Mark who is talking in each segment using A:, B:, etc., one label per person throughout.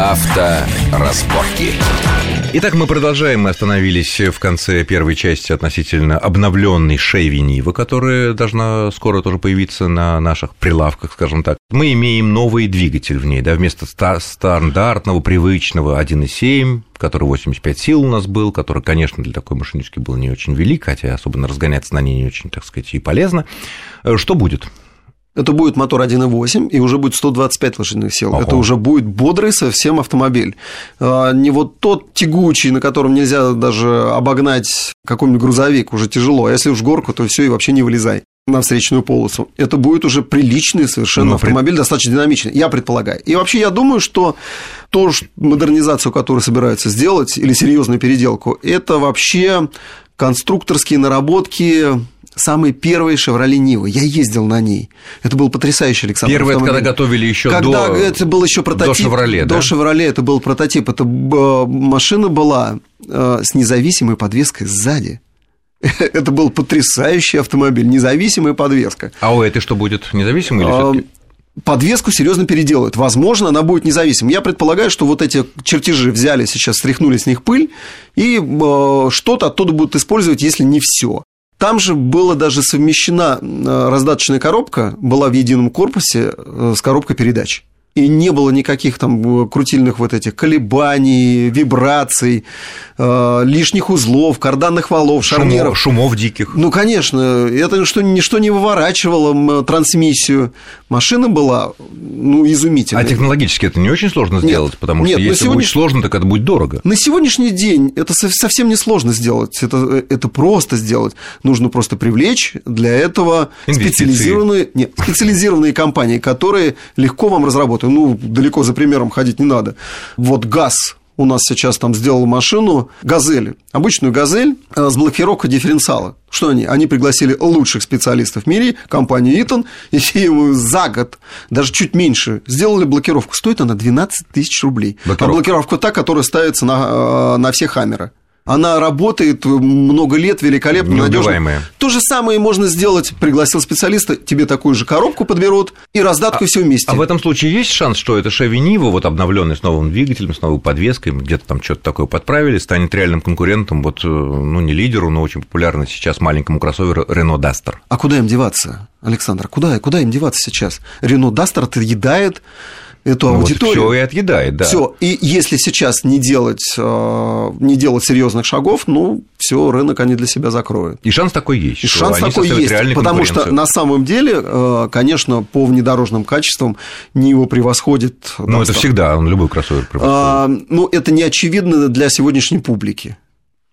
A: Авторазборки.
B: Итак, мы продолжаем. Мы остановились в конце первой части относительно обновленной Шеви Нива, которая должна скоро тоже появиться на наших прилавках, скажем так. Мы имеем новый двигатель в ней, да, вместо стандартного, привычного 1.7, который 85 сил у нас был, который, конечно, для такой машинички был не очень велик, хотя особенно разгоняться на ней не очень, так сказать, и полезно. Что будет?
C: Это будет мотор 1.8 и уже будет 125 лошадиных сил. Ого. Это уже будет бодрый совсем автомобиль. А, не вот тот тягучий, на котором нельзя даже обогнать какой-нибудь грузовик, уже тяжело. А если уж горку, то все и вообще не вылезай на встречную полосу. Это будет уже приличный совершенно ну, автомобиль, при... достаточно динамичный, я предполагаю. И вообще я думаю, что то, модернизацию, которую собираются сделать, или серьезную переделку, это вообще конструкторские наработки самый первый «Шевроле Нива». Я ездил на ней. Это был потрясающий Александр
B: Первый, это когда готовили еще
C: когда до... это был еще прототип.
B: До «Шевроле»,
C: До да? «Шевроле» это был прототип. Это машина была э, с независимой подвеской сзади. Это был потрясающий автомобиль, независимая подвеска.
B: А у этой что будет, независимый или все-таки?
C: подвеску серьезно переделают. Возможно, она будет независимой. Я предполагаю, что вот эти чертежи взяли сейчас, стряхнули с них пыль, и э, что-то оттуда будут использовать, если не все. Там же была даже совмещена э, раздаточная коробка, была в едином корпусе э, с коробкой передач и не было никаких там э, крутильных вот этих колебаний, вибраций, э, лишних узлов, карданных валов, шарниров.
B: Шумов, шумов диких.
C: Ну, конечно, это что, ничто не выворачивало трансмиссию. Машина была, ну, изумительная.
B: А технологически это не очень сложно сделать, нет, потому что нет, если сегодня... будет сложно, так это будет дорого.
C: На сегодняшний день это совсем не сложно сделать, это, э, это просто сделать. Нужно просто привлечь для этого специализированные, нет, специализированные компании, которые легко вам разработают работы. Ну, далеко за примером ходить не надо. Вот ГАЗ у нас сейчас там сделал машину «Газель», обычную «Газель» э, с блокировкой дифференциала. Что они? Они пригласили лучших специалистов в мире, компанию «Итан», и ему за год, даже чуть меньше, сделали блокировку. Стоит она 12 тысяч рублей. Блокировка. А блокировка та, которая ставится на, э, на все хаммеры. Она работает много лет, великолепно, надежно. То же самое можно сделать. Пригласил специалиста, тебе такую же коробку подберут и раздатку а, все вместе.
B: А в этом случае есть шанс, что это Chevy Niva, вот обновленный с новым двигателем, с новой подвеской, где-то там что-то такое подправили, станет реальным конкурентом, вот, э, ну, не лидеру, но очень популярный сейчас маленькому кроссоверу Renault Duster.
C: А куда им деваться, Александр? Куда, куда им деваться сейчас? Renault Duster отъедает эту ну, аудиторию.
B: Вот все и отъедает, да.
C: Все. И если сейчас не делать, э, не делать серьезных шагов, ну, все, рынок они для себя закроют.
B: И шанс такой есть.
C: И шанс такой есть, потому что на самом деле, э, конечно, по внедорожным качествам не его превосходит.
B: Ну, это всегда, он любой кроссовер превосходит. А,
C: ну, это не очевидно для сегодняшней публики.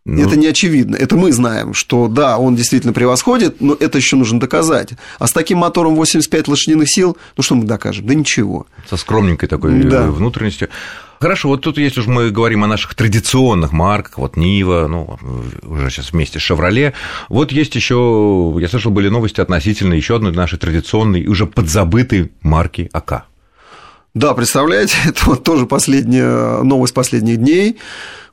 C: Ну... Это не очевидно. Это мы знаем, что да, он действительно превосходит, но это еще нужно доказать. А с таким мотором 85 лошадиных сил, ну что мы докажем? Да ничего.
B: Со скромненькой такой да. внутренностью. Хорошо, вот тут, если уж мы говорим о наших традиционных марках, вот Нива, ну, уже сейчас вместе с Шевроле, вот есть еще, я слышал, были новости относительно еще одной нашей традиционной, уже подзабытой марки АК.
C: Да, представляете, это вот тоже последняя новость последних дней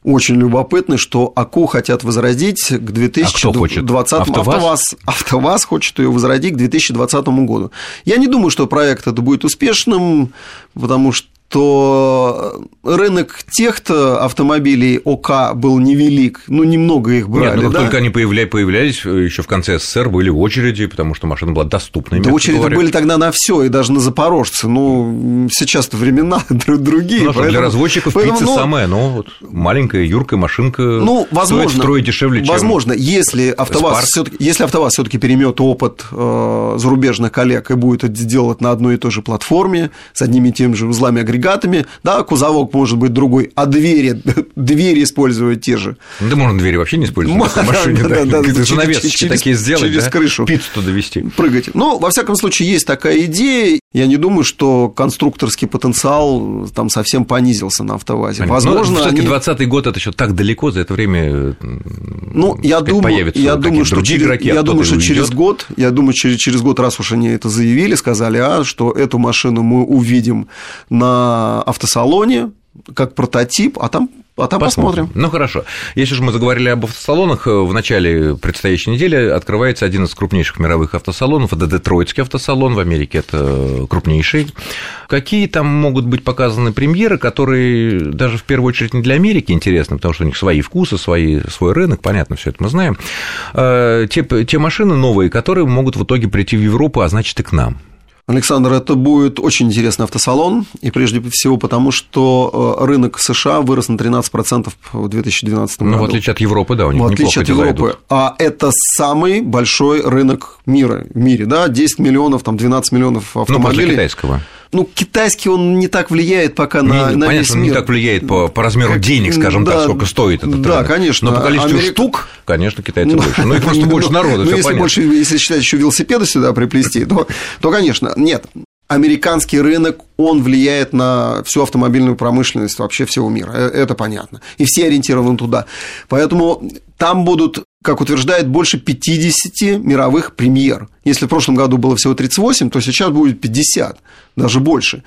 C: очень любопытно, что АКУ хотят возродить к 2020
B: а АвтоВАЗ?
C: АвтоВАЗ, АвтоВАЗ хочет ее возродить к 2020 году. Я не думаю, что проект это будет успешным, потому что то рынок тех-то автомобилей ОК был невелик, ну, немного их брали, Нет, ну,
B: как да? только они появлялись, появлялись, еще в конце СССР были очереди, потому что машина была доступной.
C: Да очереди говоря. были тогда на все, и даже на Запорожце. Ну, сейчас-то времена другие. Ну,
B: поэтому, для развозчиков поэтому, пицца ну, самая, ну, вот, маленькая, юркая машинка
C: ну, возможно, стоит
B: втрое дешевле, чем
C: Возможно, если АвтоВАЗ АвтоВАЗ все-таки перемет опыт э, зарубежных коллег и будет это делать на одной и той же платформе, с одними и теми же узлами агрегатами, да, кузовок может быть другой, а двери, двери использовать те же.
B: Ну, да можно двери вообще не использовать в машине, да, да, занавесочки такие сделать, через крышу. Пиццу туда вести.
C: Прыгать. Ну, во всяком случае, есть такая идея. Я не думаю, что конструкторский потенциал там совсем понизился на автовазе.
B: Понятно. Возможно, все-таки они... 20 год это еще так далеко, за это время
C: ну, я думаю, я думаю, что через, игроки, я думаю, что через год, я думаю, через, через год, раз уж они это заявили, сказали, а, что эту машину мы увидим на автосалоне, как прототип, а там А там посмотрим. посмотрим.
B: Ну хорошо. Если же мы заговорили об автосалонах, в начале предстоящей недели открывается один из крупнейших мировых автосалонов. Это Детройтский автосалон в Америке. Это крупнейший. Какие там могут быть показаны премьеры, которые даже в первую очередь не для Америки интересны, потому что у них свои вкусы, свои, свой рынок, понятно, все это мы знаем. Э, те, те машины новые, которые могут в итоге прийти в Европу, а значит и к нам.
C: Александр, это будет очень интересный автосалон, и прежде всего потому, что э, рынок США вырос на 13% в 2012 году.
B: Ну, в отличие от Европы, да, у них
C: В отличие от Европы. Идут. А это самый большой рынок мира, в мире, да, 10 миллионов, там, 12 миллионов автомобилей.
B: Ну, китайского
C: ну, китайский он не так влияет пока
B: не,
C: на, на
B: понятно,
C: весь
B: он
C: мир.
B: не так влияет по, по размеру денег, скажем да, так, сколько стоит этот
C: Да,
B: рынок.
C: конечно.
B: Но по количеству Америка... штук, конечно, китайцы больше. Ну, и просто больше народу,
C: Ну, если больше, если считать еще велосипеды сюда приплести, то, то, конечно, нет американский рынок, он влияет на всю автомобильную промышленность вообще всего мира, э, это понятно. И все ориентированы туда. Поэтому там будут, как утверждает, больше 50 мировых премьер. Если в прошлом году было всего 38, то сейчас будет 50, даже больше.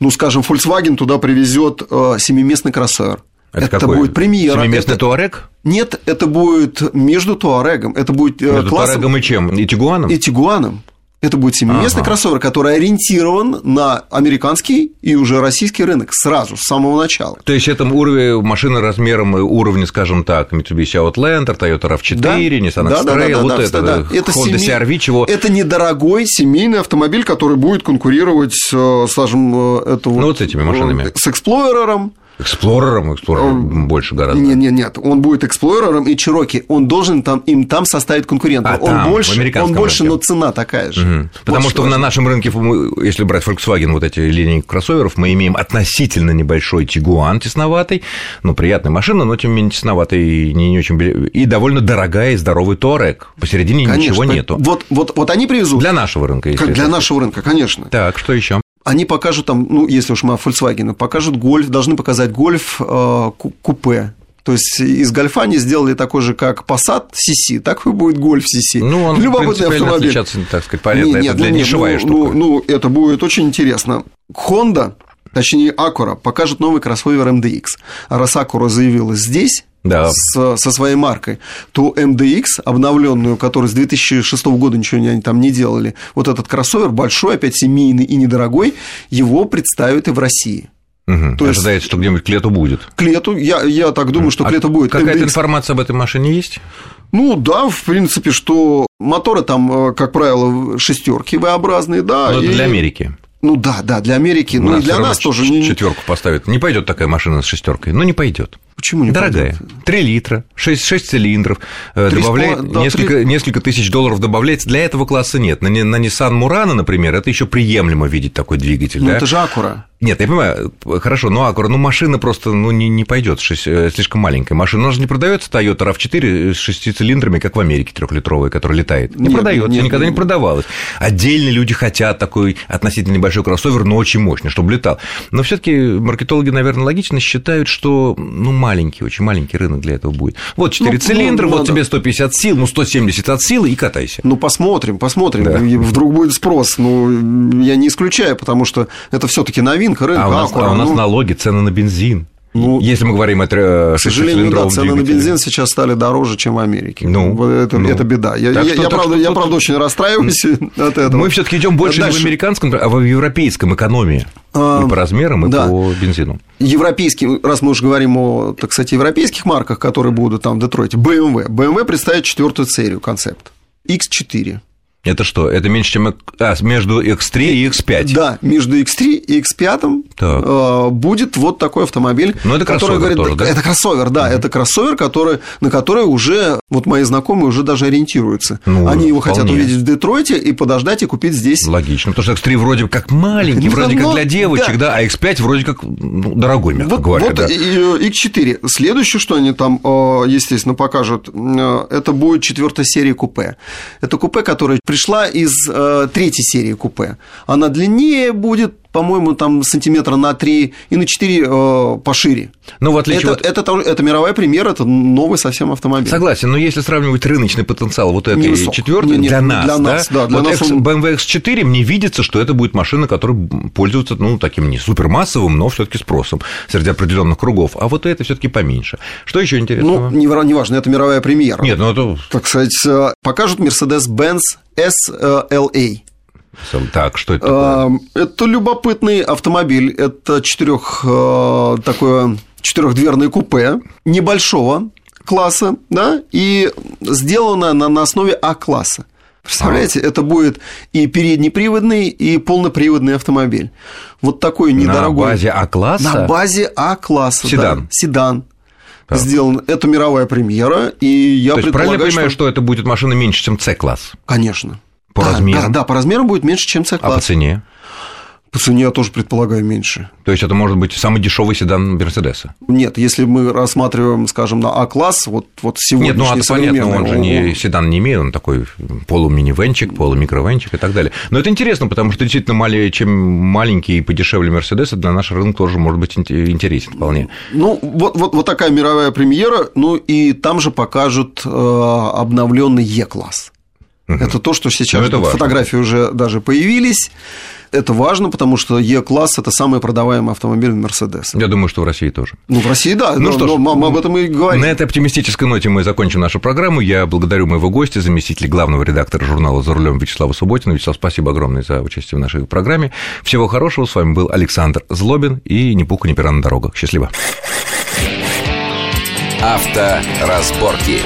C: Ну, скажем, Volkswagen туда привезет э, семиместный кроссовер.
B: Это, это какой? будет премьера. Семиместный
C: это...
B: Туарек?
C: Нет, это будет между Туарегом. Это будет
B: э, между классом... Туарегом и чем? И Тигуаном?
C: И Тигуаном. Это будет семиместный ага. кроссовер, который ориентирован на американский и уже российский рынок сразу, с самого начала.
B: То есть это уровень машины размером уровня, скажем так, Mitsubishi Outlander, Toyota RAV4, да? Nissan X-Trail, да, да, да,
C: вот
B: да, это,
C: да. это
B: Honda
C: семи...
B: CR-V, чего...
C: Это недорогой семейный автомобиль, который будет конкурировать, с, скажем, э, это
B: вот, ну, вот с этими машинами.
C: С Эксплойером,
B: Эксплорером, Эксплорером больше гораздо.
C: Нет, нет, нет, он будет Эксплорером и Чироки, он должен там, им там составить конкурента. А, он там, больше, он больше, но цена такая же.
B: Угу. Потому вот что, что на нашем рынке, если брать Volkswagen, вот эти линии кроссоверов, мы имеем относительно небольшой Тигуан тесноватый, ну, приятная машина, но тем не менее тесноватый, не, не очень... И довольно дорогая и здоровый Туарек. Посередине конечно, ничего нету.
C: Вот, вот, вот они привезут.
B: Для нашего рынка,
C: Как для нашего рынка, конечно.
B: Так, что еще?
C: Они покажут там, ну, если уж мы о Volkswagen, покажут гольф, должны показать гольф э, купе. То есть из гольфа они сделали такой же, как Passat CC, такой будет гольф CC.
B: Ну, он Любопытный автомобиль. отличаться, так сказать, понятно, нет, это для ну, нишевая
C: ну,
B: штука.
C: Ну, ну, это будет очень интересно. Honda, точнее Acura, покажет новый кроссовер MDX. Раз Acura заявилась здесь, да. с, со своей маркой, то MDX, обновленную, которую с 2006 года ничего они там не делали, вот этот кроссовер большой, опять семейный и недорогой, его представят и в России.
B: Угу. То Ожидается, есть, что где-нибудь к лету будет.
C: К лету, я, я так думаю, что а к лету будет.
B: Какая-то информация об этой машине есть?
C: Ну да, в принципе, что моторы там, э, как правило, шестерки V-образные, да.
B: Но и... для Америки.
C: Ну да, да, для Америки, ну и для нас тоже.
B: Четверку поставят. Не пойдет такая машина с шестеркой. Ну, не пойдет.
C: Почему не
B: Дорогая.
C: Пойдет?
B: 3 литра, 6, 6 цилиндров, 3, э, добавляет да, несколько, 3... несколько тысяч долларов добавляется. Для этого класса нет. На, на Nissan Murano, например, это еще приемлемо видеть такой двигатель.
C: Ну,
B: да?
C: это же Акура.
B: Нет, я понимаю, хорошо, но Акура, ну машина просто ну, не, не пойдет, э, слишком маленькая машина. Она же не продается Toyota RAV4 с шести цилиндрами, как в Америке трехлитровая, которая летает. Не нет, продается, нет, никогда нет. не продавалась. Отдельные люди хотят такой относительно небольшой кроссовер, но очень мощный, чтобы летал. Но все-таки маркетологи, наверное, логично считают, что ну маленький, очень маленький рынок для этого будет. Вот 4 ну, цилиндра, ну, вот надо. тебе 150 сил, ну 170 от силы и катайся.
C: Ну посмотрим, посмотрим. Да. Вдруг будет спрос. Ну я не исключаю, потому что это все-таки новинка рынка.
B: А у нас, а у нас ну... налоги, цены на бензин. Ну, Если мы говорим о
C: К сожалению, да, цены на бензин сейчас стали дороже, чем в Америке. Ну, это, ну. это беда. Я, я, что, я, правда, что, я правда очень расстраиваюсь от этого.
B: Мы все-таки идем больше Дальше. не в американском, а в европейском экономии. А, и по размерам, и да. по бензину.
C: Европейский, раз мы уже говорим о, так сказать, европейских марках, которые будут там в Детройте, BMW. BMW представит четвертую серию концепт. X4.
B: Это что? Это меньше, чем а, между X3 и X5?
C: Да, между X3 и X5 так. Э, будет вот такой автомобиль.
B: Но это кроссовер говорит, тоже, да?
C: Это кроссовер, да, mm это кроссовер, который, на который уже, вот мои знакомые уже даже ориентируются. Ну, Они его вполне. хотят увидеть в Детройте и подождать и купить здесь.
B: Логично, потому что X3 вроде как маленький, ну, вроде как для девочек, да. да, а X5 вроде как ну, дорогой, мягко
C: вот,
B: говоря.
C: Вот
B: да.
C: X4. Следующее, что они там, э, естественно, покажут, э, это будет четвертая серия купе. Это купе, которое пришла из э, третьей серии купе. Она длиннее будет, по-моему, там сантиметра на 3 и на 4 э, пошире.
B: Ну, в отличие
C: это, от... это, это, это мировая премьера, это новый совсем автомобиль.
B: Согласен, но если сравнивать рыночный потенциал вот этой четвертой для нас,
C: для нас, да,
B: для
C: вот
B: нас он... BMW X4 мне видится, что это будет машина, которая пользуется, ну, таким не супермассовым, но все таки спросом среди определенных кругов, а вот это все таки поменьше. Что еще интересного?
C: Ну, не, не важно, это мировая премьера.
B: Нет, ну это...
C: Так сказать, э, покажут Mercedes-Benz SLA.
B: Так, что это такое?
C: Это любопытный автомобиль. Это четырех э, такое четырехдверное купе небольшого класса, да, и сделано на, на основе А-класса. Представляете, а. это будет и переднеприводный, и полноприводный автомобиль. Вот такой недорогой.
B: На базе А-класса?
C: На базе А-класса,
B: Седан.
C: Да, седан. Да. Сделан. Это мировая премьера, и я
B: То есть,
C: правильно
B: я понимаю,
C: что...
B: что это будет машина меньше, чем С-класс?
C: Конечно.
B: По
C: да,
B: размерам?
C: Да, да, по размерам будет меньше, чем C-класс.
B: А по цене?
C: По цене я тоже предполагаю меньше.
B: То есть это может быть самый дешевый седан Мерседеса?
C: Нет, если мы рассматриваем, скажем, на А-класс, вот, вот сегодня.
B: Нет, ну это понятно, он же не седан не имеет, он такой полуминивенчик, полумикровенчик и так далее. Но это интересно, потому что действительно чем маленький и подешевле Мерседеса для нашего рынка тоже может быть интересен вполне.
C: Ну, вот, вот, вот такая мировая премьера, ну и там же покажут э, обновленный Е-класс. Это то, что сейчас
B: ну,
C: фотографии уже даже появились. Это важно, потому что Е-класс – это самый продаваемый автомобиль Мерседес.
B: Я думаю, что в России тоже.
C: Ну, в России, да.
B: Ну,
C: но,
B: что ж,
C: но мы об этом и говорим.
B: На этой оптимистической ноте мы закончим нашу программу. Я благодарю моего гостя, заместителя главного редактора журнала «За рулем» Вячеслава Субботина. Вячеслав, спасибо огромное за участие в нашей программе. Всего хорошего. С вами был Александр Злобин и «Ни пуха, ни пера на дорогах». Счастливо.
A: Авторазборки.